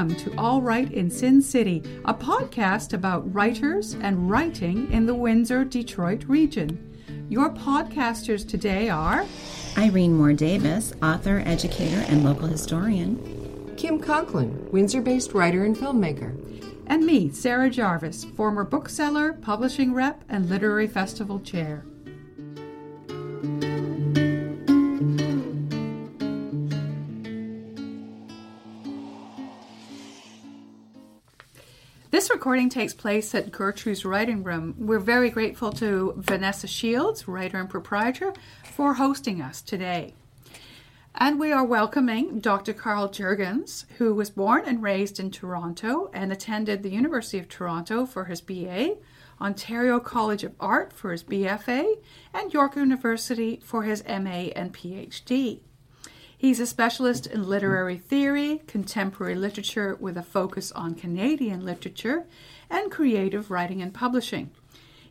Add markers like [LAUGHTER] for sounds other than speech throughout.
Welcome to All Right in Sin City, a podcast about writers and writing in the Windsor Detroit region. Your podcasters today are Irene Moore Davis, author, educator, and local historian. Kim Conklin, Windsor based writer and filmmaker. And me, Sarah Jarvis, former bookseller, publishing rep, and literary festival chair. This recording takes place at Gertrude's Writing Room. We're very grateful to Vanessa Shields, writer and proprietor, for hosting us today. And we are welcoming Dr. Karl Jirgens, who was born and raised in Toronto and attended the University of Toronto for his BA, Ontario College of Art for his BFA, and York University for his MA and PhD. He's a specialist in literary theory, contemporary literature with a focus on Canadian literature, and creative writing and publishing.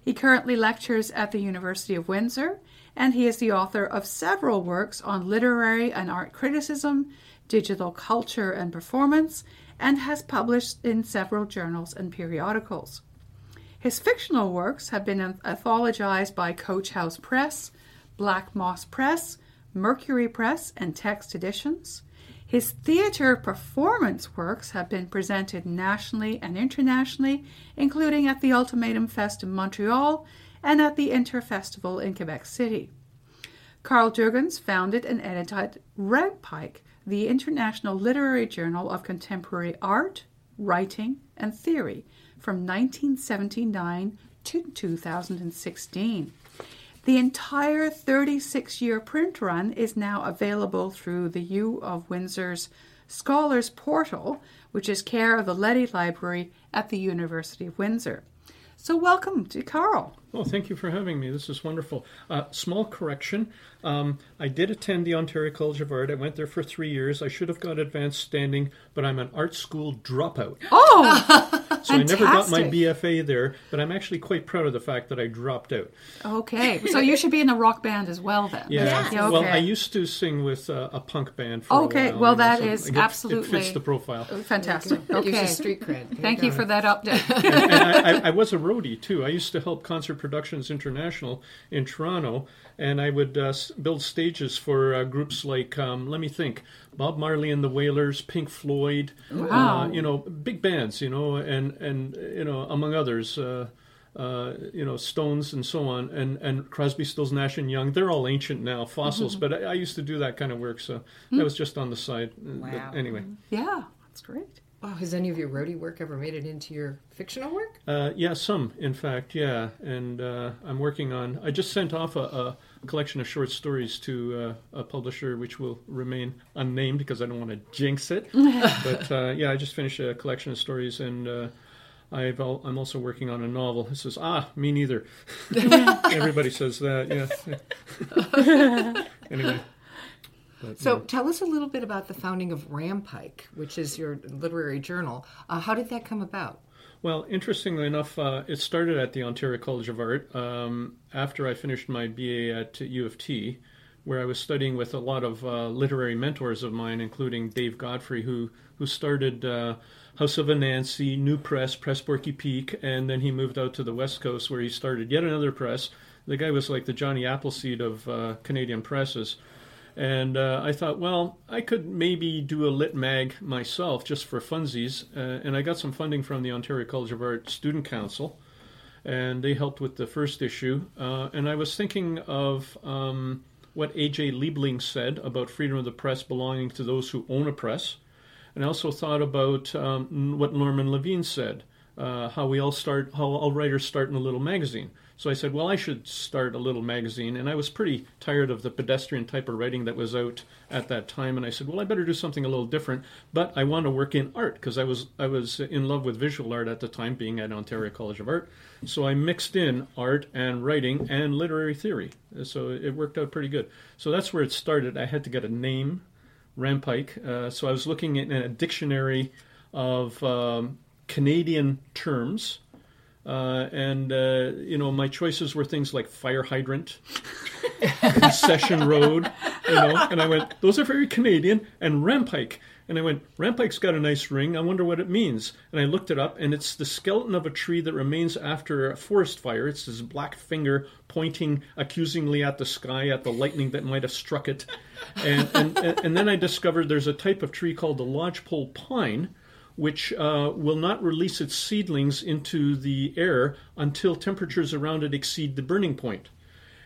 He currently lectures at the University of Windsor, and he is the author of several works on literary and art criticism, digital culture and performance, and has published in several journals and periodicals. His fictional works have been anthologized by Coach House Press, Black Moss Press, Mercury Press, and Text Editions. His theatre performance works have been presented nationally and internationally, including at the Ultimatum Fest in Montreal and at the Inter Festival in Quebec City. Karl Jirgens founded and edited Rampike, the international literary journal of contemporary art, writing, and theory from 1979 to 2016. The entire 36 year print run is now available through the U of Windsor's Scholars Portal, which is care of the Leddy Library at the University of Windsor. So, welcome to Karl. Oh, thank you for having me. This is wonderful. Uh, small correction. Um, I did attend the Ontario College of Art. I went there for three years. I should have got advanced standing, but I'm an art school dropout. Oh, [LAUGHS] so I never got my BFA there, but I'm actually quite proud of the fact that I dropped out. Okay, so you should be in a rock band as well then. Yeah. yeah okay. Well, I used to sing with uh, a punk band for okay. a while. well, that so is it, absolutely it fits the profile. Fantastic. Okay. Gives street cred. Thank you for that update. [LAUGHS] and, and I, I, I was a roadie too. I used to help Concert Productions International in Toronto, and I would uh, build stages for uh, groups like, um, let me think, Bob Marley and the Wailers, Pink Floyd, wow. uh, you know, big bands, you know, and and you know, among others. Uh, uh, you know, Stones and so on, and, and Crosby, Stills, Nash and Young. They're all ancient now, fossils. Mm-hmm. But I, I, used to do that kind of work, so mm. that was just on the side. Wow. But anyway. Yeah, that's great. Oh, has any of your roadie work ever made it into your fictional work? Uh, yeah, some, in fact, yeah. And uh, I'm working on. I just sent off a, a collection of short stories to uh, a publisher, which will remain unnamed because I don't want to jinx it. [LAUGHS] but uh, yeah, I just finished a collection of stories, and uh, I've al- I'm also working on a novel. It says, ah, me neither. [LAUGHS] Everybody says that. Yeah. [LAUGHS] anyway. But, so, yeah. tell us a little bit about the founding of Rampike, which is your literary journal. Uh, how did that come about? Well, interestingly enough, uh, it started at the Ontario College of Art um, after I finished my BA at U of T, where I was studying with a lot of uh, literary mentors of mine, including Dave Godfrey, who who started uh, House of Anansi, New Press, Press Porcépic, and then he moved out to the West Coast where he started yet another press. The guy was like the Johnny Appleseed of uh, Canadian presses. And uh, I thought, well, I could maybe do a lit mag myself just for funsies. Uh, and I got some funding from the Ontario College of Art Student Council, and they helped with the first issue. Uh, and I was thinking of um, what A.J. Liebling said about freedom of the press belonging to those who own a press. And I also thought about um, what Norman Levine said, uh, how we all start, how all writers start in a little magazine. So I said, well, I should start a little magazine. And I was pretty tired of the pedestrian type of writing that was out at that time. And I said, well, I better do something a little different. But I want to work in art because I was I was in love with visual art at the time, being at Ontario College of Art. So I mixed in art and writing and literary theory. So it worked out pretty good. So that's where it started. I had to get a name, Rampike. Uh, so I was looking in a dictionary of um, Canadian terms uh, and uh, you know, my choices were things like fire hydrant, [LAUGHS] concession road, you know. And I went, those are very Canadian, and Rampike. And I went, Rampike's got a nice ring. I wonder what it means. And I looked it up, and it's the skeleton of a tree that remains after a forest fire. It's this black finger pointing accusingly at the sky, at the lightning that might have struck it. And, and, and then I discovered there's a type of tree called the lodgepole pine, which uh, will not release its seedlings into the air until temperatures around it exceed the burning point.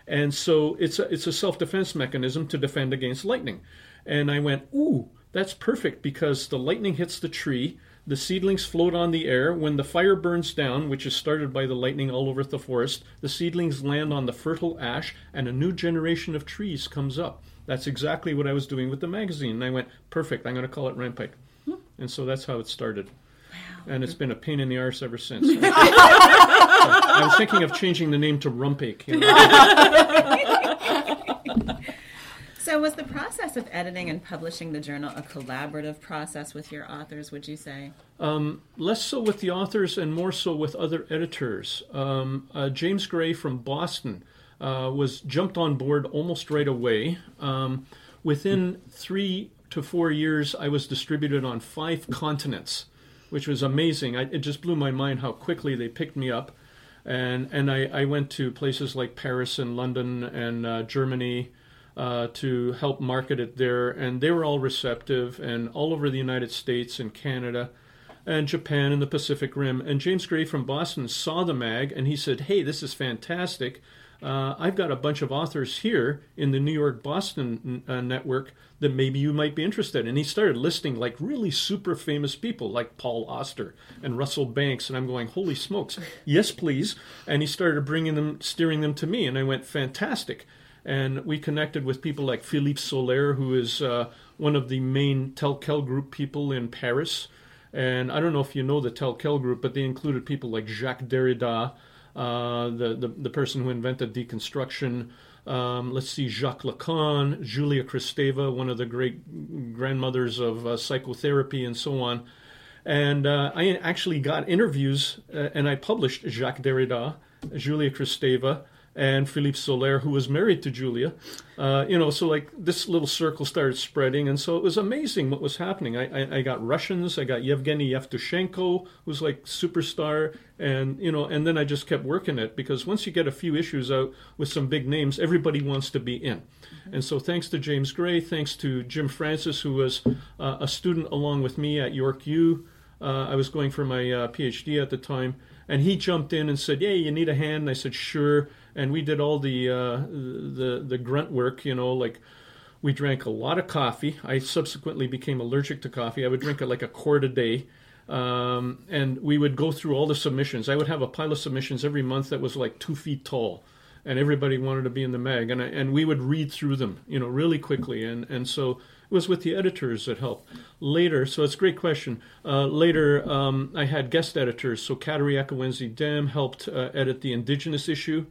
And so it's a, it's a self defense mechanism to defend against lightning. And I went, ooh, that's perfect because the lightning hits the tree, the seedlings float on the air. When the fire burns down, which is started by the lightning all over the forest, the seedlings land on the fertile ash and a new generation of trees comes up. That's exactly what I was doing with the magazine. And I went, perfect, I'm going to call it Rampike. And so that's how it started. Wow. And it's been a pain in the arse ever since. [LAUGHS] I was thinking of changing the name to Rumpake. You know? So, was the process of editing and publishing the journal a collaborative process with your authors, would you say? Um, less so with the authors and more so with other editors. Um, uh, James Gray from Boston uh, was jumped on board almost right away. Um, within three to four years, I was distributed on five continents, which was amazing. I, it just blew my mind how quickly they picked me up. And, and I, I went to places like Paris and London and uh, Germany uh, to help market it there, and they were all receptive, and all over the United States and Canada and Japan and the Pacific Rim. And James Gray from Boston saw the mag, and he said, "Hey, this is fantastic." Uh, I've got a bunch of authors here in the New York Boston uh, network that maybe you might be interested. And he started listing like really super famous people like Paul Auster and Russell Banks. And I'm going, holy smokes, yes, please. And he started bringing them, steering them to me. And I went, fantastic and we connected with people like Philippe Sollers, who is uh, one of the main Tel Quel group people in Paris. And I don't know if you know the Tel Quel group, but they included people like Jacques Derrida, uh, the, the, the person who invented deconstruction. Um, let's see, Jacques Lacan, Julia Kristeva, one of the great grandmothers of uh, psychotherapy, and so on. And uh, I actually got interviews, uh, and I published Jacques Derrida, Julia Kristeva, and Philippe Sollers, who was married to Julia. Uh, you know, so like this little circle started spreading, and so it was amazing what was happening. I, I, I got Russians, I got Yevgeny Yevtushenko, who's like superstar, and you know, and then I just kept working it because once you get a few issues out with some big names, everybody wants to be in. Mm-hmm. And so, thanks to James Gray, thanks to Jim Francis, who was uh, a student along with me at York U. Uh, I was going for my uh, PhD at the time, and he jumped in and said, "Yeah, you need a hand." And I said, "Sure." And we did all the uh, the the grunt work. You know, like we drank a lot of coffee. I subsequently became allergic to coffee. I would drink like a quart a day. Um, and we would go through all the submissions. I would have a pile of submissions every month that was like two feet tall, and everybody wanted to be in the mag. And I, and we would read through them, you know, really quickly. And and so it was with the editors that helped. Later, so it's a great question. Uh, later, um, I had guest editors. So Kateri Akiwenzie-Damm helped uh, edit the Indigenous issue.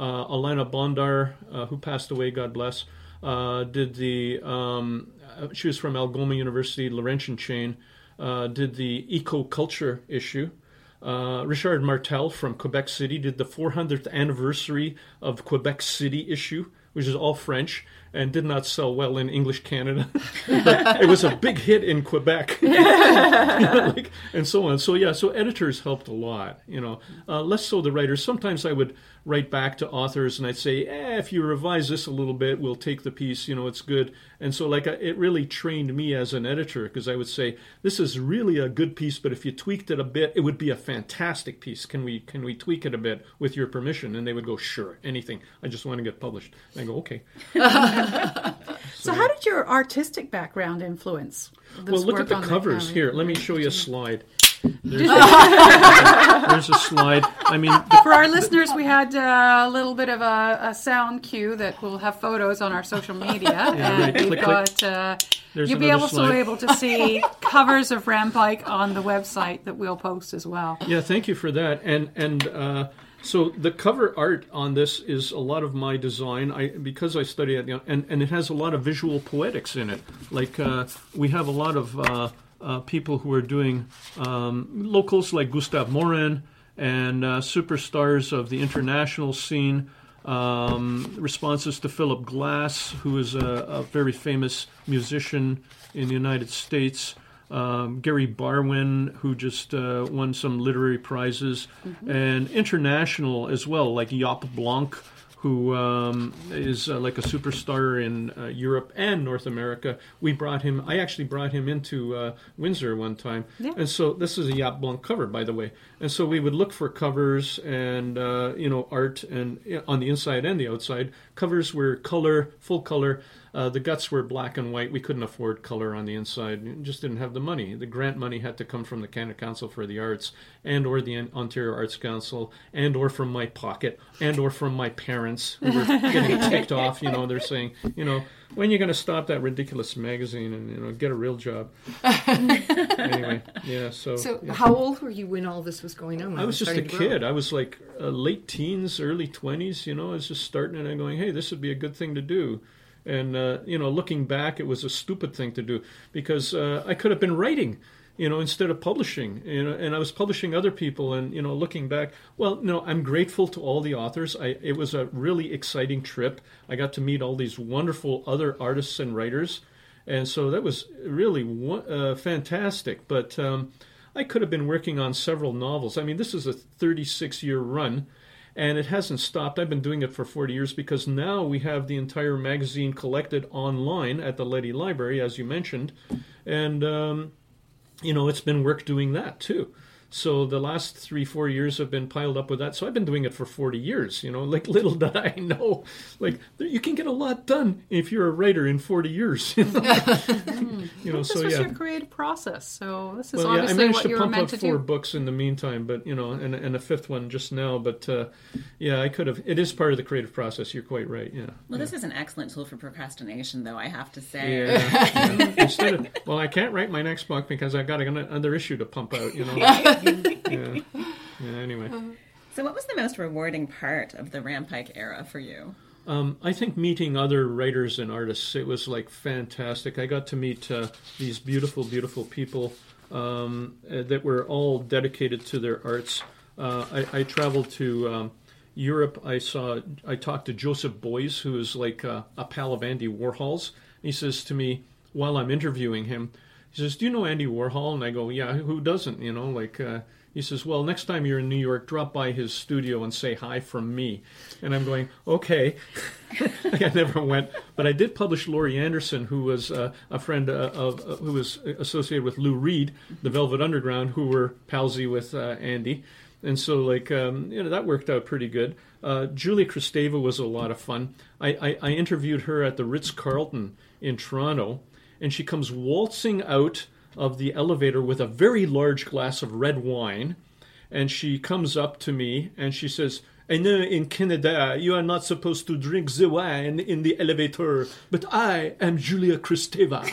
Uh, Alana Bondar, uh, who passed away, God bless, uh, did the, um, she was from Algoma University, Laurentian chain, did the eco culture issue. Uh, Richard Martel from Quebec City did the 400th anniversary of Quebec City issue, which is all French and did not sell well in English Canada. [LAUGHS] it was a big hit in Quebec, [LAUGHS] like, and so on. So yeah, so editors helped a lot. You know, uh, less so the writers. Sometimes I would write back to authors and I'd say, eh, if you revise this a little bit, we'll take the piece. You know, it's good. And so like it really trained me as an editor because I would say this is really a good piece, but if you tweaked it a bit, it would be a fantastic piece. Can we can we tweak it a bit with your permission? And they would go, sure, anything. I just want to get published. And I go, okay. [LAUGHS] [LAUGHS] so, so, how did your artistic background influence? well, look at the covers here. Let me show you a slide. There's a, there's a, slide. I mean, for our listeners, we had uh, a little bit of a, a, sound cue that will have photos on our social media, yeah, and we've got. Uh, you'll be also slide. able to see [LAUGHS] covers of Rampike on the website that we'll post as well. Yeah, thank you for that. And and uh, so the cover art on this is a lot of my design. I because I study it, and and it has a lot of visual poetics in it. Like uh, we have a lot of uh, people who are doing um, locals like Gustave Morin and uh, superstars of the international scene. Um, responses to Philip Glass, who is a, a very famous musician in the United States. Um, Gary Barwin, who just uh, won some literary prizes, and international as well, like Jaap Blonk, who um, is uh, like a superstar in uh, Europe and North America. We brought him. I actually brought him into uh, Windsor one time, Yeah. and so this is a Jaap Blonk cover, by the way. And so we would look for covers and uh, you know art and on the inside and the outside. Covers were color, full color. Uh, the guts were black and white. We couldn't afford color on the inside. We just didn't have the money. The grant money had to come from the Canada Council for the Arts, and or the Ontario Arts Council, and or from my pocket, and or from my parents who were getting [LAUGHS] ticked off. You know, they're saying, you know, when you're going to stop that ridiculous magazine and you know get a real job? [LAUGHS] anyway, yeah. So, So, yeah. how old were you when all this was going on? I was just a starting to grow? kid. I was like uh, late teens, early twenties. You know, I was just starting and I'm going, hey, this would be a good thing to do. And uh, you know, looking back, it was a stupid thing to do because uh, I could have been writing, you know, instead of publishing. You know, and I was publishing other people. And you know, looking back, well, no, I'm grateful to all the authors. I it was a really exciting trip. I got to meet all these wonderful other artists and writers, and so that was really uh, fantastic. But um, I could have been working on several novels. I mean, this is a 36 year run, and it hasn't stopped. I've been doing it for 40 years because now we have the entire magazine collected online at the Leddy Library, as you mentioned, and um, you know it's been work doing that too. So the last three, four years have been piled up with that. So I've been doing it for 40 years. You know, like [LAUGHS] little did I know, like you can get a lot done if you're a writer in 40 years. [LAUGHS] You know, you know this so was yeah. your creative process, so this is Well, yeah, I obviously managed what to you were pump meant out to four do. books in the meantime, but you know, and, and a fifth one just now. But uh, yeah, I could have. It is part of the creative process. You're quite right. Yeah. Well, this is an excellent tool for procrastination, though, I have to say. Yeah. yeah. [LAUGHS] Instead of, well, I can't write my next book because I've got another issue to pump out. You know. [LAUGHS] yeah. Yeah. Anyway. [LAUGHS] So, what was the most rewarding part of the Rampike era for you? Um, I think meeting other writers and artists, it was like fantastic. I got to meet uh, these beautiful, beautiful people um, uh, that were all dedicated to their arts. Uh, I, I traveled to um, Europe. I saw, I talked to Joseph Beuys, who is like uh, a pal of Andy Warhol's. He says to me while I'm interviewing him, he says, "Do you know Andy Warhol?" And I go, "Yeah, who doesn't?" You know, like. Uh, he says, "Well, next time you're in New York, drop by his studio and say hi from me." And I'm going, "Okay." [LAUGHS] I never went, but I did publish Laurie Anderson, who was uh, a friend uh, of uh, who was associated with Lou Reed, the Velvet Underground, who were palsy with uh, Andy, and so like um, you know that worked out pretty good. Uh, Julia Kristeva was a lot of fun. I, I, I interviewed her at the Ritz Carlton in Toronto, and she comes waltzing out of the elevator with a very large glass of red wine, and she comes up to me and she says. I know in Canada you are not supposed to drink the wine in the elevator, but I am Julia Kristeva. [LAUGHS]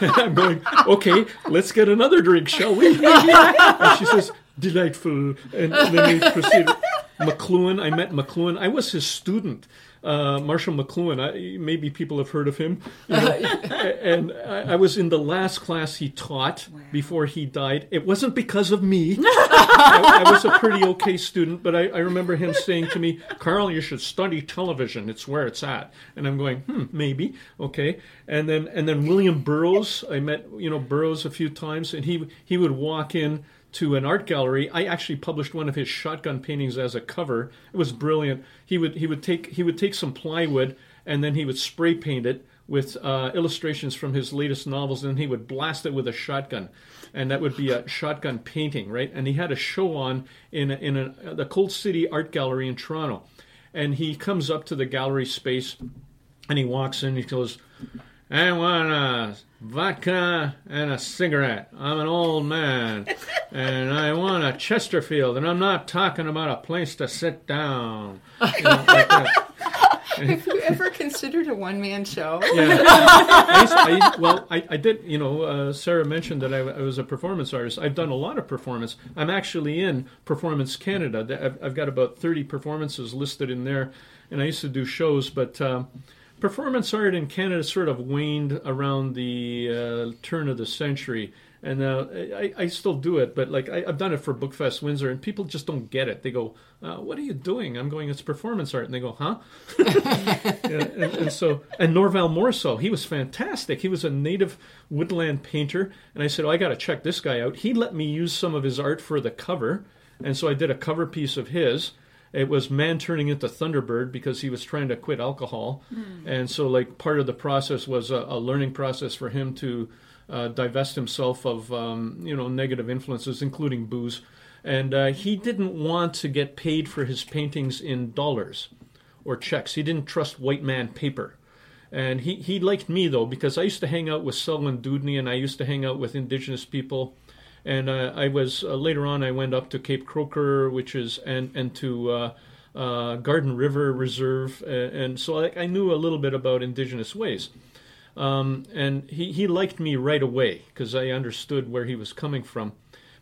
I'm going, okay, let's get another drink, shall we? [LAUGHS] and she says, delightful. And then we proceeded. McLuhan, I met McLuhan. I was his student. Uh, Marshall McLuhan, I, maybe people have heard of him. You know, [LAUGHS] and I, I was in the last class he taught before he died. It wasn't because of me. [LAUGHS] I, I was a pretty okay student, but I, I remember him saying to me, Karl, you should study television. It's where it's at. And I'm going, hmm, maybe. Okay. And then and then William Burroughs, I met, you know, Burroughs a few times, and he he would walk in to an art gallery. I actually published one of his shotgun paintings as a cover. It was brilliant. He would he would take he would take some plywood and then he would spray paint it with uh, illustrations from his latest novels, and he would blast it with a shotgun, and that would be a shotgun painting, right? And he had a show on in a, in a, the Cold City Art Gallery in Toronto, and he comes up to the gallery space, and he walks in. He goes. I want a vodka and a cigarette. I'm an old man, [LAUGHS] and I want a Chesterfield, and I'm not talking about a place to sit down. You know, like. Have you ever considered a one man show? Yeah. I I well, I, I did. You know, uh, Sarah mentioned that I, I was a performance artist. I've done a lot of performance. I'm actually in Performance Canada. I've, I've got about 30 performances listed in there, and I used to do shows, but. Um, Performance art in Canada sort of waned around the uh, turn of the century, and uh, I, I still do it, but like I, have done it for Bookfest Windsor, and people just don't get it. They go, uh, "What are you doing?" I'm going, "It's performance art," and they go, "Huh?" [LAUGHS] yeah, and, and, so, and Norval Morrisseau, he was fantastic. He was a native woodland painter, and I said, "Oh, I got to check this guy out." He let me use some of his art for the cover, and so I did a cover piece of his. It was man turning into Thunderbird because he was trying to quit alcohol, mm. and so like part of the process was a, a learning process for him to uh, divest himself of um, you know negative influences, including booze. And uh, he didn't want to get paid for his paintings in dollars or checks. He didn't trust white man paper. And he, he liked me though because I used to hang out with Selwyn Dewdney and I used to hang out with indigenous people. And uh, I was uh, later on I went up to Cape Croker, which is and and to uh, uh, Garden River Reserve, and so I, I knew a little bit about indigenous ways. Um, and he, he liked me right away because I understood where he was coming from.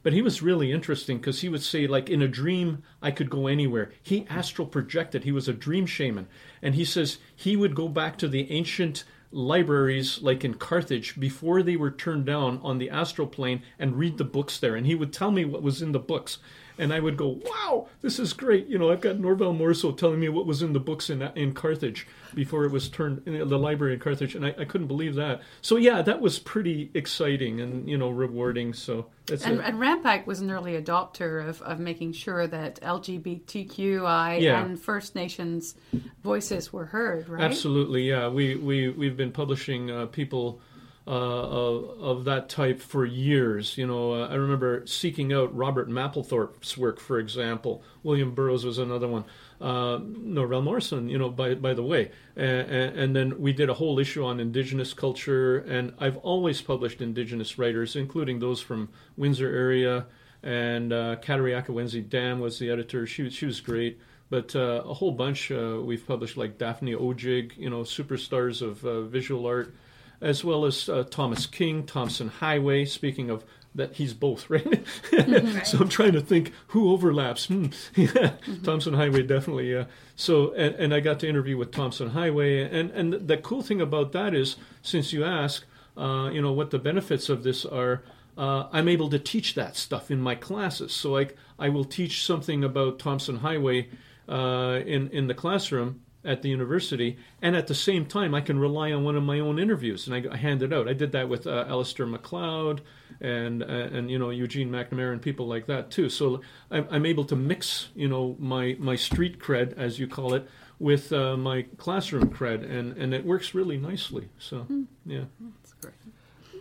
But he was really interesting because he would say, like, in a dream, I could go anywhere. He astral projected. He was a dream shaman. And he says he would go back to the ancient libraries, like in Carthage, before they were turned down on the astral plane and read the books there. And he would tell me what was in the books and I would go, "Wow, this is great!" You know, I've got Norval Morrisseau telling me what was in the books in in Carthage before it was turned in the library in Carthage, and I, I couldn't believe that. So yeah, that was pretty exciting and you know rewarding. So and, and Rampike was an early adopter of, of making sure that LGBTQI yeah. and First Nations voices were heard. Right? Absolutely, yeah. We we we've been publishing uh, people uh, of, of, that type for years. You know, uh, I remember seeking out Robert Mapplethorpe's work, for example. William Burroughs was another one. Uh, Norval Morrisseau, you know, by by the way, and, and, then we did a whole issue on Indigenous culture, and I've always published Indigenous writers, including those from Windsor area, and uh, Wenzi Dam was the editor. She she was great but uh, a whole bunch uh, we've published like Daphne Odjig, you know, superstars of uh, visual art as well as uh, Thomas King, Tomson Highway. Speaking of that, he's both, [LAUGHS] right? right. so I'm trying to think who overlaps. Hmm. yeah, [LAUGHS] mm-hmm. Tomson Highway definitely. Yeah. So and, and I got to interview with Tomson Highway, and and the cool thing about that is, since you ask, uh, you know, what the benefits of this are. Uh, I'm able to teach that stuff in my classes. So like I will teach something about Tomson Highway uh, in in the classroom, at the university, and at the same time, I can rely on one of my own interviews, and I, I hand it out. I did that with uh, Alistair MacLeod and uh, and you know Eugene McNamara and people like that too. So I'm, I'm, able to mix you know my my street cred, as you call it, with uh, my classroom cred, and and it works really nicely. So hmm. yeah.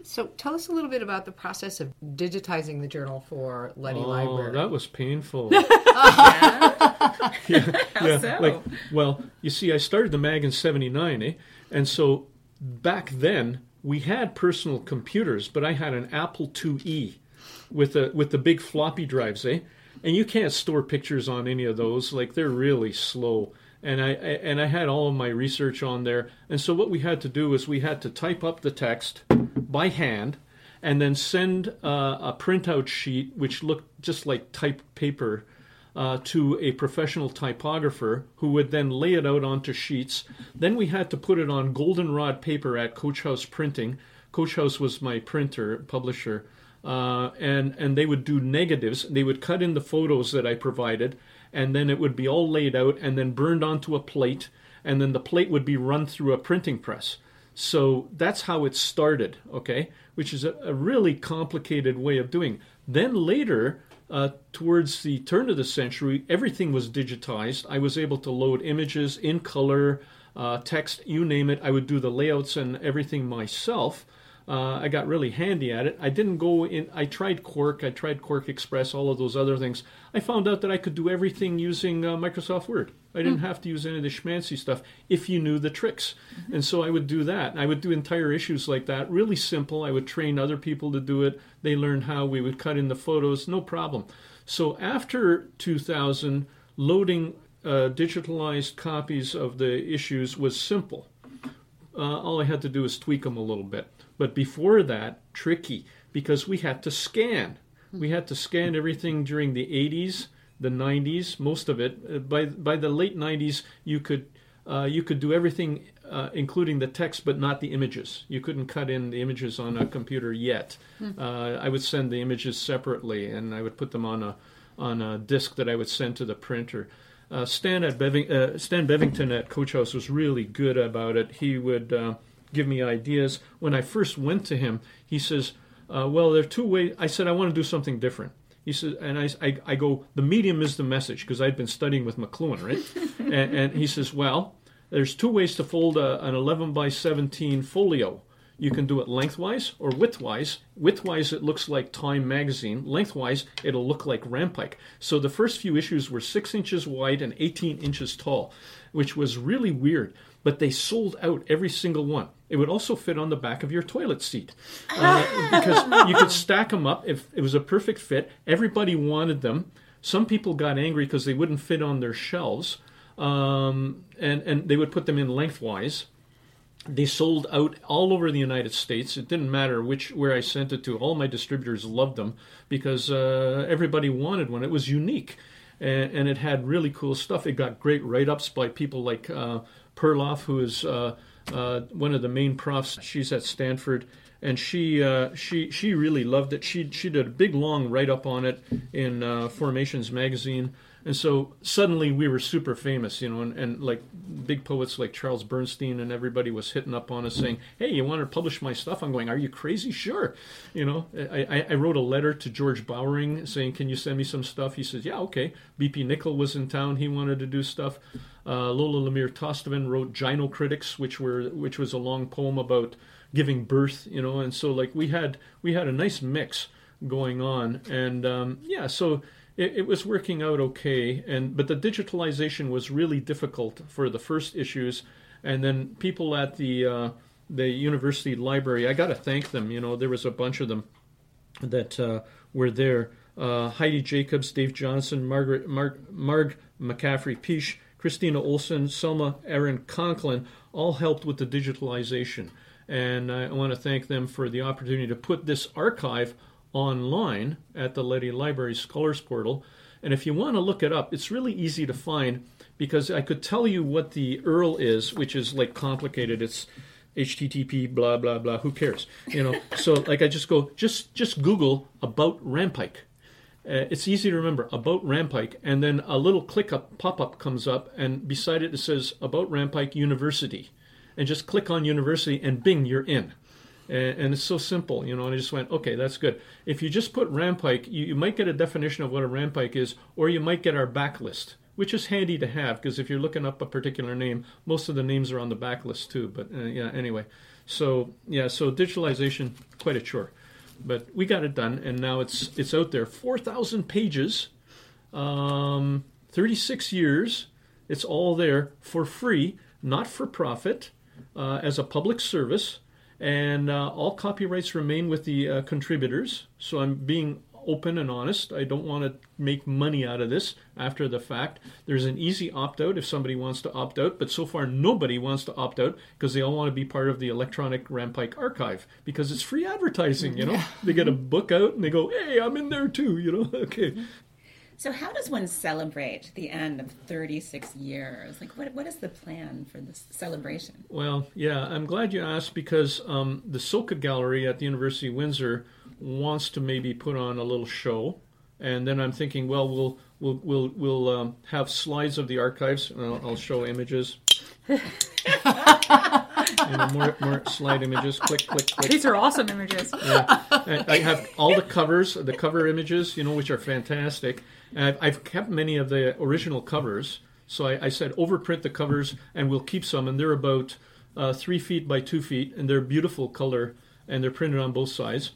So tell us a little bit about the process of digitizing the journal for Leddy oh, Library. that was painful. [LAUGHS] yeah, [LAUGHS] yeah. So? Like, well, you see, I started the mag in '79, eh? And so back then we had personal computers, but I had an Apple IIe with a with the big floppy drives, eh? And you can't store pictures on any of those; like they're really slow and I, and I had all of my research on there. And so what we had to do is we had to type up the text by hand, and then send uh, a printout sheet which looked just like typed paper uh, to a professional typographer who would then lay it out onto sheets. Then we had to put it on goldenrod paper at Coach House Printing. Coach House was my printer publisher. Uh, and and they would do negatives. They would cut in the photos that I provided, and then it would be all laid out and then burned onto a plate, and then the plate would be run through a printing press. So that's how it started, okay? Which is a, a really complicated way of doing. Then later, uh, towards the turn of the century, everything was digitized. I was able to load images in color, uh, text, you name it. I would do the layouts and everything myself. Uh, I got really handy at it. I didn't go in. I tried Quark. I tried QuarkXPress. All of those other things. I found out that I could do everything using uh, Microsoft Word. I didn't mm have to use any of the schmancy stuff if you knew the tricks. Mm-hmm. And so I would do that. I would do entire issues like that. Really simple. I would train other people to do it. They learned how. We would cut in the photos. No problem. So after 2000, loading uh, digitalized copies of the issues was simple. Uh, all I had to do was tweak them a little bit. But before that, tricky because we had to scan. We had to scan everything during the 80s, the 90s, most of it. Uh, by by the late 90s, you could uh, you could do everything uh, including the text but not the images. You couldn't cut in the images on a computer yet. Uh, I would send the images separately, and I would put them on a on a disk that I would send to the printer. Uh, Stan at Beving, uh, Stan Bevington at Coach House was really good about it. He would uh, give me ideas. When I first went to him, he says, uh, "Well, there are two ways." I said, "I want to do something different." He says, and I, I, I go, "The medium is the message," because I'd been studying with McLuhan, right? [LAUGHS] and, and he says, "Well, there's two ways to fold a, an 11 by 17 folio." You can do it lengthwise or widthwise. Widthwise, it looks like Time magazine. Lengthwise, it'll look like Rampike. So the first few issues were six inches wide and 18 inches tall, which was really weird. But they sold out every single one. It would also fit on the back of your toilet seat uh, because you could stack them up. If it was a perfect fit, everybody wanted them. Some people got angry because they wouldn't fit on their shelves, um, and and they would put them in lengthwise they sold out all over the United States. It didn't matter which where I sent it to. All my distributors loved them because uh, everybody wanted one. It was unique, and, and, it had really cool stuff. It got great write ups by people like uh, Perloff, who is uh, uh, one of the main profs. She's at Stanford. And she uh, she she really loved it. She she did a big long write up on it in Formations magazine. And so suddenly we were super famous, you know, and, and like big poets like Charles Bernstein and everybody was hitting up on us saying, "Hey, you want to publish my stuff?" I'm going, "Are you crazy?" Sure, you know. I, I wrote a letter to George Bowering saying, "Can you send me some stuff?" He says, "Yeah, okay." BP Nichol was in town; he wanted to do stuff. Uh, Lola Lemire Tostevin wrote Gynocritics, which were which was a long poem about giving birth, you know, and so like we had we had a nice mix going on, and um, yeah, so it, it, was working out okay, and but the digitalization was really difficult for the first issues, and then people at the uh, the university library, I got to thank them. You know, there was a bunch of them that uh, were there. Uh, Heidi Jacobs, Dave Johnson, Margaret, Marg, Marg McCaffrey Peach, Christina Olson, Selma Aaron Conklin, all helped with the digitalization. And I want to thank them for the opportunity to put this archive online at the Leddy Library Scholars Portal. And if you want to look it up, it's really easy to find because I could tell you what the URL is, which is like complicated. It's HTTP blah blah blah. Who cares? You know. so like I just go just just Google about Rampike. Uh, it's easy to remember about Rampike, and then a little click up pop up comes up, and beside it it says about Rampike University, and just click on University, and bing, you're in and, and, it's so simple, you know. And I just went, okay, that's good. If you just put Rampike, you, you might get a definition of what a Rampike is, or you might get our backlist, which is handy to have because if you're looking up a particular name, most of the names are on the backlist too. But uh, yeah, anyway, so yeah, so digitalization quite a chore, but we got it done, and now it's it's out there, four thousand pages, um, thirty six years. It's all there for free, not for profit, uh, as a public service and uh, all copyrights remain with the uh, contributors. So I'm being open and honest. I don't want to make money out of this after the fact. There's an easy opt out if somebody wants to opt out, but so far nobody wants to opt out because they all want to be part of the electronic Rampike archive because it's free advertising, you know. they get a book out and they go, "Hey, I'm in there too," you know. [LAUGHS] okay. So, how does one celebrate the end of 36 years? Like, what, what is the plan for this celebration? Well, yeah, I'm glad you asked because um, the SoCA Gallery at the University of Windsor wants to maybe put on a little show. And then I'm thinking, well, we'll we'll we'll, we'll um, have slides of the archives, and I'll, I'll show images. [LAUGHS] you know, more, more slide images. Click, click, click. These are awesome images. Yeah. I have all the covers, the cover images, you know, which are fantastic. And I've, I've kept many of the original covers. So I, I, said overprint the covers, and we'll keep some. And they're about uh, three feet by two feet, and they're beautiful color, and they're printed on both sides.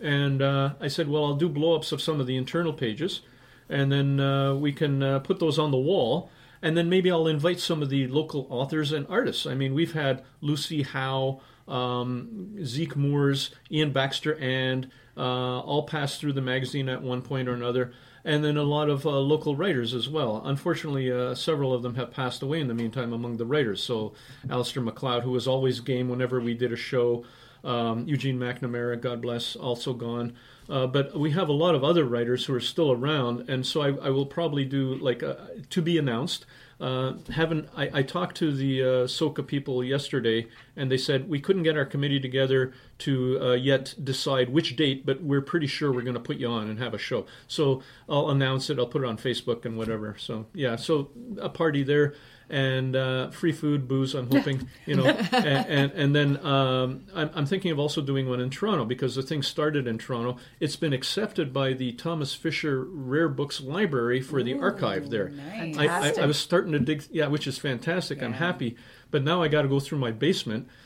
And uh, I said, well, I'll do blow-ups of some of the internal pages, and then uh, we can uh, put those on the wall. And then maybe I'll invite some of the local authors and artists. I mean, we've had Lucy Howe, um, Zeke Moores, Ian Baxter, and uh, all passed through the magazine at one point or another and then a lot of uh, local writers as well. Unfortunately, uh, several of them have passed away in the meantime among the writers. So, Alistair MacLeod, who was always game whenever we did a show, um, Eugene McNamara, God bless, also gone. Uh, but we have a lot of other writers who are still around, and so I, I will probably do like a, to be announced. uh, haven't. I, I talked to the uh, people yesterday, and they said we couldn't get our committee together to uh, yet decide which date, but we're pretty sure we're going to put you on and have a show. So I'll announce it. I'll put it on Facebook and whatever. So yeah, so a party there and uh, free food, booze. I'm [LAUGHS] hoping, you know, and, and, and then um, I'm, I'm, thinking of also doing one in Toronto because the thing started in Toronto. It's been accepted by the Thomas Fisher Rare Books Library for the archive there. Nice. I, I, I, was starting to dig, yeah, which is fantastic. Yeah. I'm happy, but now I got to go through my basement. [LAUGHS]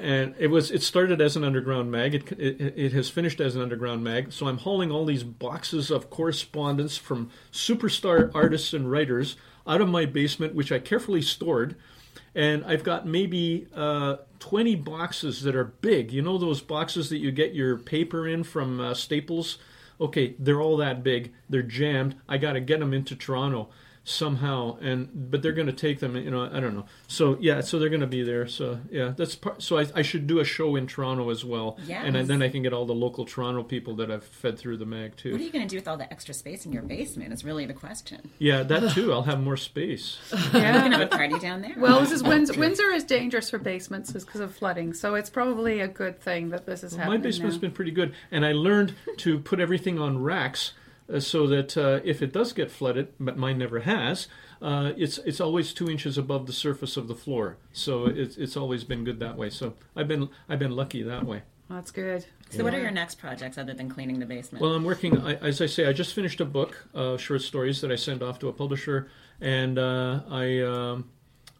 and it was it started as an underground mag. It, it, it has finished as an underground mag. So I'm hauling all these boxes of correspondence from superstar artists and writers out of my basement, which I carefully stored. And I've got maybe uh, 20 boxes that are big. You know those boxes that you get your paper in from uh, Staples? Okay, they're all that big. They're jammed. I got to get them into Toronto somehow and but they're going to take them you know i don't know. So yeah so they're going to be there so yeah that's part so I, I should do a show in toronto as well. Yes. and then i can get all the local toronto people that i've fed through the mag too. What are you going to do with all the extra space in your basement is really the question. Yeah that too. I'll have more space. Yeah [LAUGHS] we're going to have a party down there. Well this is [LAUGHS] windsor, windsor is dangerous for basements because of flooding so it's probably a good thing that this is well, happening my basement's now. been pretty good and i learned to put everything on racks so that uh, if it does get flooded, but mine never has, uh, it's it's always two inches above the surface of the floor. So it's it's always been good that way. So I've been I've been lucky that way. That's good. So, yeah. what are your next projects other than cleaning the basement? Well, I'm working. I, as I say, I just finished a book, uh, short stories that I sent off to a publisher, and uh, I um,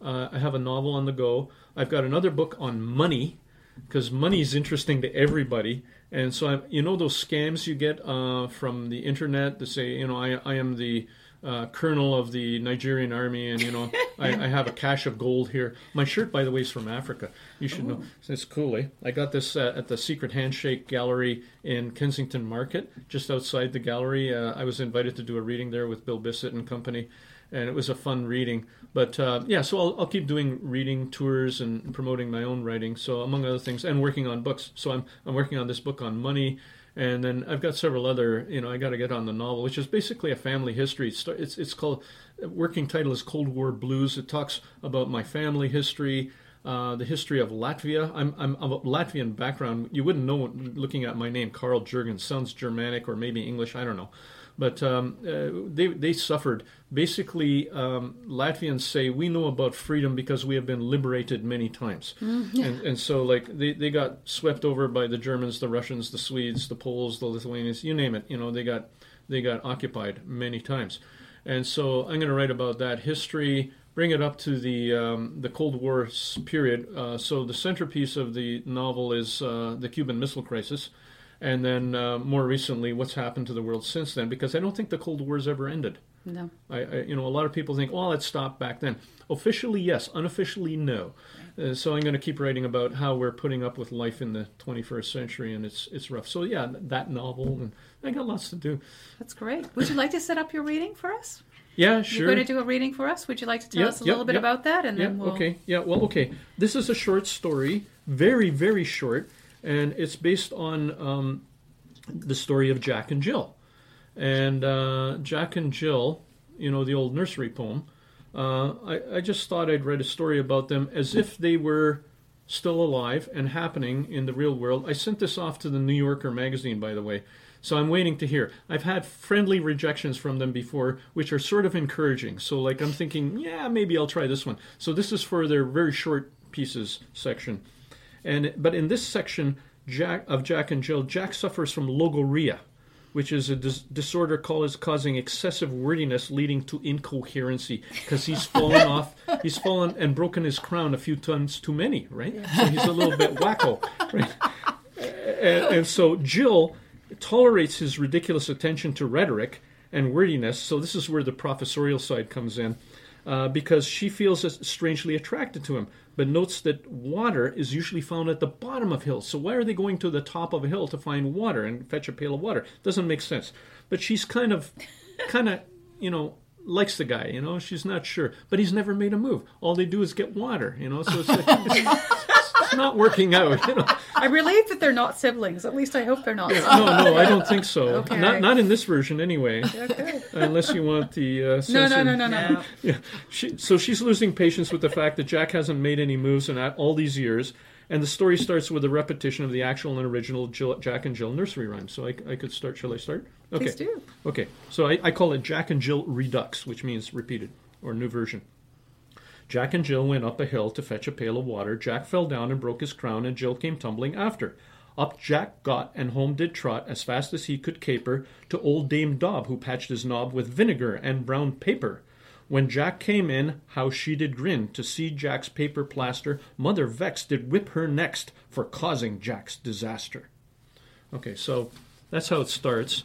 uh, I have a novel on the go. I've got another book on money because money is interesting to everybody. And so, I, you know, those scams you get uh, from the internet that say, you know, I, I am the uh, colonel of the Nigerian army, and you know, [LAUGHS] I, I, have a cache of gold here. My shirt, by the way, is from Africa. You should Ooh. know. It's cool, eh? I got this uh, at the Secret Handshake Gallery in Kensington Market, just outside the gallery. Uh, I was invited to do a reading there with Bill Bissett and company, and it was a fun reading. But uh, yeah, so I'll, I'll, keep doing reading tours and promoting my own writing. So among other things, and working on books. So I'm I'm working on this book on money, and then I've got several other. You know, I got to get on the novel, which is basically a family history. It's it's, it's called working title is Cold War Blues. It talks about my family history. Uh, the history of Latvia. I'm, I'm of a Latvian background. You wouldn't know looking at my name, Karl Jirgens. Sounds Germanic or maybe English. I don't know. But um, uh, they, they suffered. Basically, um, Latvians say we know about freedom because we have been liberated many times. Mm-hmm. And, and so, like, they, they got swept over by the Germans, the Russians, the Swedes, the Poles, the Lithuanians, you name it. You know, they got, they got occupied many times. And so I'm going to write about that history, bring it up to the um, the Cold War period. Uh, so the centerpiece of the novel is uh, the Cuban Missile Crisis, and then uh, more recently, what's happened to the world since then? Because I don't think the Cold War's ever ended. No. I, I you know, a lot of people think, well, it stopped back then. Officially, yes. Unofficially, no. Uh, so I'm going to keep writing about how we're putting up with life in the 21st century, and it's it's rough. So yeah, that novel, and I got lots to do. That's great. Would you like to set up your reading for us? Yeah, sure. You're going to do a reading for us. Would you like to tell us a little bit about that, and then we'll... Okay. Yeah. Well, okay. This is a short story, very very short and it's based on um, the story of Jack and Jill. And uh, Jack and Jill, you know, the old nursery poem, uh, I, I just thought I'd write a story about them as if they were still alive and happening in the real world. I sent this off to the New Yorker magazine, by the way. So I'm waiting to hear. I've had friendly rejections from them before, which are sort of encouraging. So like I'm thinking, yeah, maybe I'll try this one. So this is for their very short pieces section. And but in this section Jack, of Jack and Jill, Jack suffers from logorrhea, which is a dis- disorder called, as causing excessive wordiness leading to incoherency because he's [LAUGHS] fallen off, he's fallen and broken his crown a few times too many, right? So he's a little bit wacko, right? And, and so Jill tolerates his ridiculous attention to rhetoric and wordiness. So this is where the professorial side comes in. Uh, because she feels strangely attracted to him, but notes that water is usually found at the bottom of hills. So why are they going to the top of a hill to find water and fetch a pail of water? Doesn't make sense. But she's kind of, [LAUGHS] kind of, you know, likes the guy. You know, she's not sure, but he's never made a move. All they do is get water. You know, so it's like, [LAUGHS] it's not working out. You know. I'm relieved that they're not siblings. At least I hope they're not. No, no, I don't think so. Okay. Not not in this version anyway. Okay. Unless you want the uh, No, no, no, no, no. No. [LAUGHS] Yeah. She, so she's losing patience with the fact that Jack hasn't made any moves in all these years, and the story starts with a repetition of the actual and original Jill, Jack and Jill nursery rhyme. So I, I could start. Shall I start? Okay. Please do. Okay. So I, I call it Jack and Jill Redux, which means repeated or new version. Jack and Jill went up a hill to fetch a pail of water. Jack fell down and broke his crown, and Jill came tumbling after. Up Jack got, and home did trot as fast as he could caper to old Dame Dob, who patched his knob with vinegar and brown paper. When Jack came in, how she did grin to see Jack's paper plaster. Mother vexed did whip her next for causing Jack's disaster. Okay, so that's how it starts.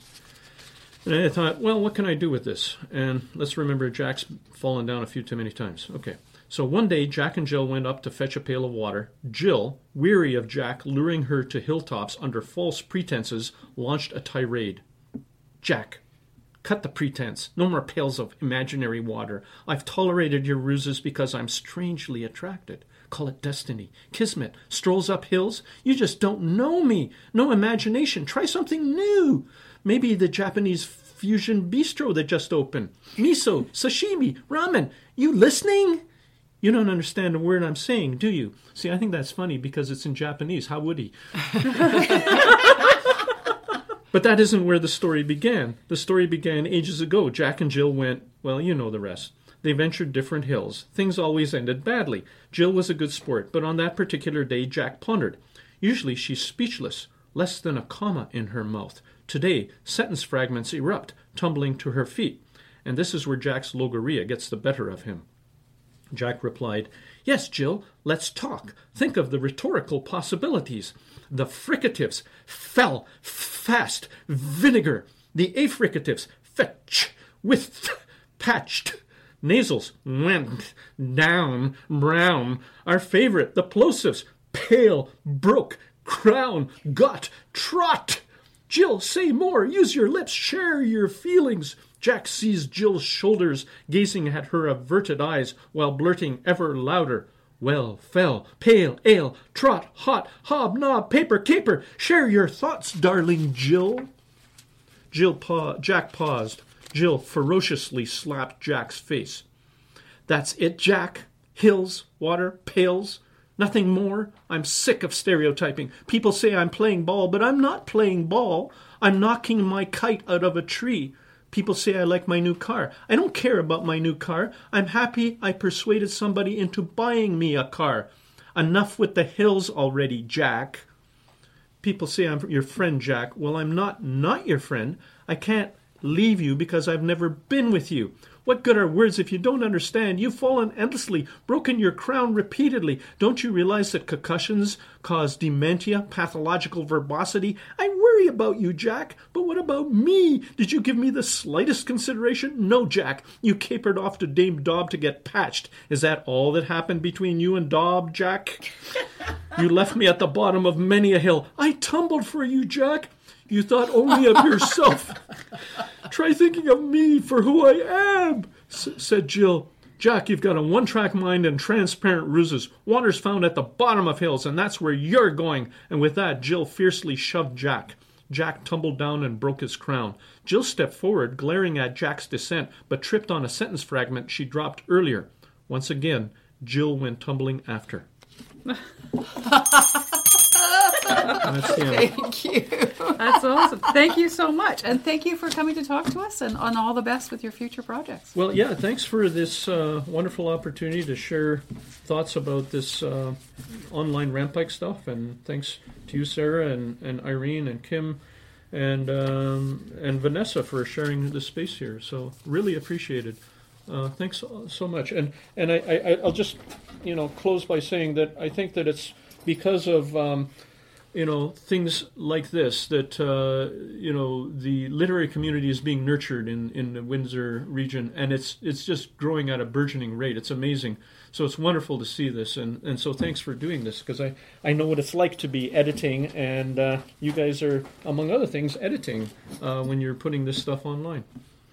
And I thought, well, what can I do with this? And let's remember Jack's fallen down a few too many times. Okay. So one day, Jack and Jill went up to fetch a pail of water. Jill, weary of Jack luring her to hilltops under false pretenses, launched a tirade. Jack, cut the pretense. No more pails of imaginary water. I've tolerated your ruses because I'm strangely attracted. Call it destiny, kismet, strolls up hills. You just don't know me. No imagination. Try something new. Maybe the Japanese fusion bistro that just opened. Miso, sashimi, ramen. You listening? You don't understand a word I'm saying, do you? See, I think that's funny because it's in Japanese. How would he? [LAUGHS] But that isn't where the story began. The story began ages ago. Jack and Jill went, well, you know the rest. They ventured different hills. Things always ended badly. Jill was a good sport, but on that particular day, Jack plundered. Usually she's speechless, less than a comma in her mouth. Today, sentence fragments erupt, tumbling to her feet. And this is where Jack's logorrhea gets the better of him. Jack replied, Yes, Jill, let's talk. Think of the rhetorical possibilities. The fricatives, fell, fast, vinegar. The affricatives, fetch, with, patched. Nasals, went, down, brown. Our favorite, the plosives, pale, broke, crown, got, trot. Jill, say more. Use your lips. Share your feelings. Jack sees Jill's shoulders, gazing at her averted eyes, while blurting ever louder. Well, fell, pale, ale, trot, hot, hobnob, paper, caper. Share your thoughts, darling Jill. Jill pa- Jack paused. Jill ferociously slapped Jack's face. That's it, Jack. Hills, water, pails. Nothing more. I'm sick of stereotyping. People say I'm playing ball, but I'm not playing ball. I'm knocking my kite out of a tree. People say I like my new car. I don't care about my new car. I'm happy I persuaded somebody into buying me a car. Enough with the hills already, Jack. People say I'm your friend, Jack. Well, I'm not not your friend. I can't leave you because I've never been with you. What good are words if you don't understand? You've fallen endlessly, broken your crown repeatedly. Don't you realize that concussions cause dementia, pathological verbosity? I worry about you, Jack. But what about me? Did you give me the slightest consideration? No, Jack. You capered off to Dame Dob to get patched. Is that all that happened between you and Dob, Jack? [LAUGHS] You left me at the bottom of many a hill. I tumbled for you, Jack. You thought only of yourself. [LAUGHS] Try thinking of me for who I am, s- said Jill. Jack, you've got a one track mind and transparent ruses. Water's found at the bottom of hills, and that's where you're going. And with that, Jill fiercely shoved Jack. Jack tumbled down and broke his crown. Jill stepped forward, glaring at Jack's descent, but tripped on a sentence fragment she dropped earlier. Once again, Jill went tumbling after. [LAUGHS] Thank you. That's awesome. Thank you so much. And thank you for coming to talk to us and on all the best with your future projects. Well, yeah, thanks for this uh, wonderful opportunity to share thoughts about this uh, online Rampike stuff. And thanks to you, Sarah, and, and Irene, and Kim, and um, and Vanessa for sharing the space here. So really appreciated. Uh, thanks so, so much. And and I, I I'll just you know close by saying that I think that it's because of um, you know things like this that uh, you know the literary community is being nurtured in, in the Windsor region, and it's it's just growing at a burgeoning rate. It's amazing. So it's wonderful to see this, and, and so thanks for doing this because I, I know what it's like to be editing, and uh, you guys are among other things editing uh, when you're putting this stuff online.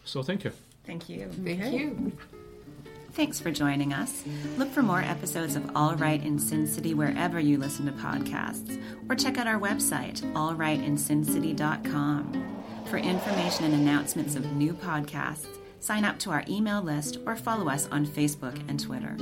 So thank you. Thank you. Thank Okay. you. Thanks for joining us. Look for more episodes of All Right in Sin City wherever you listen to podcasts, or check out our website, allrightinsincity.com. For information and announcements of new podcasts, sign up to our email list or follow us on Facebook and Twitter.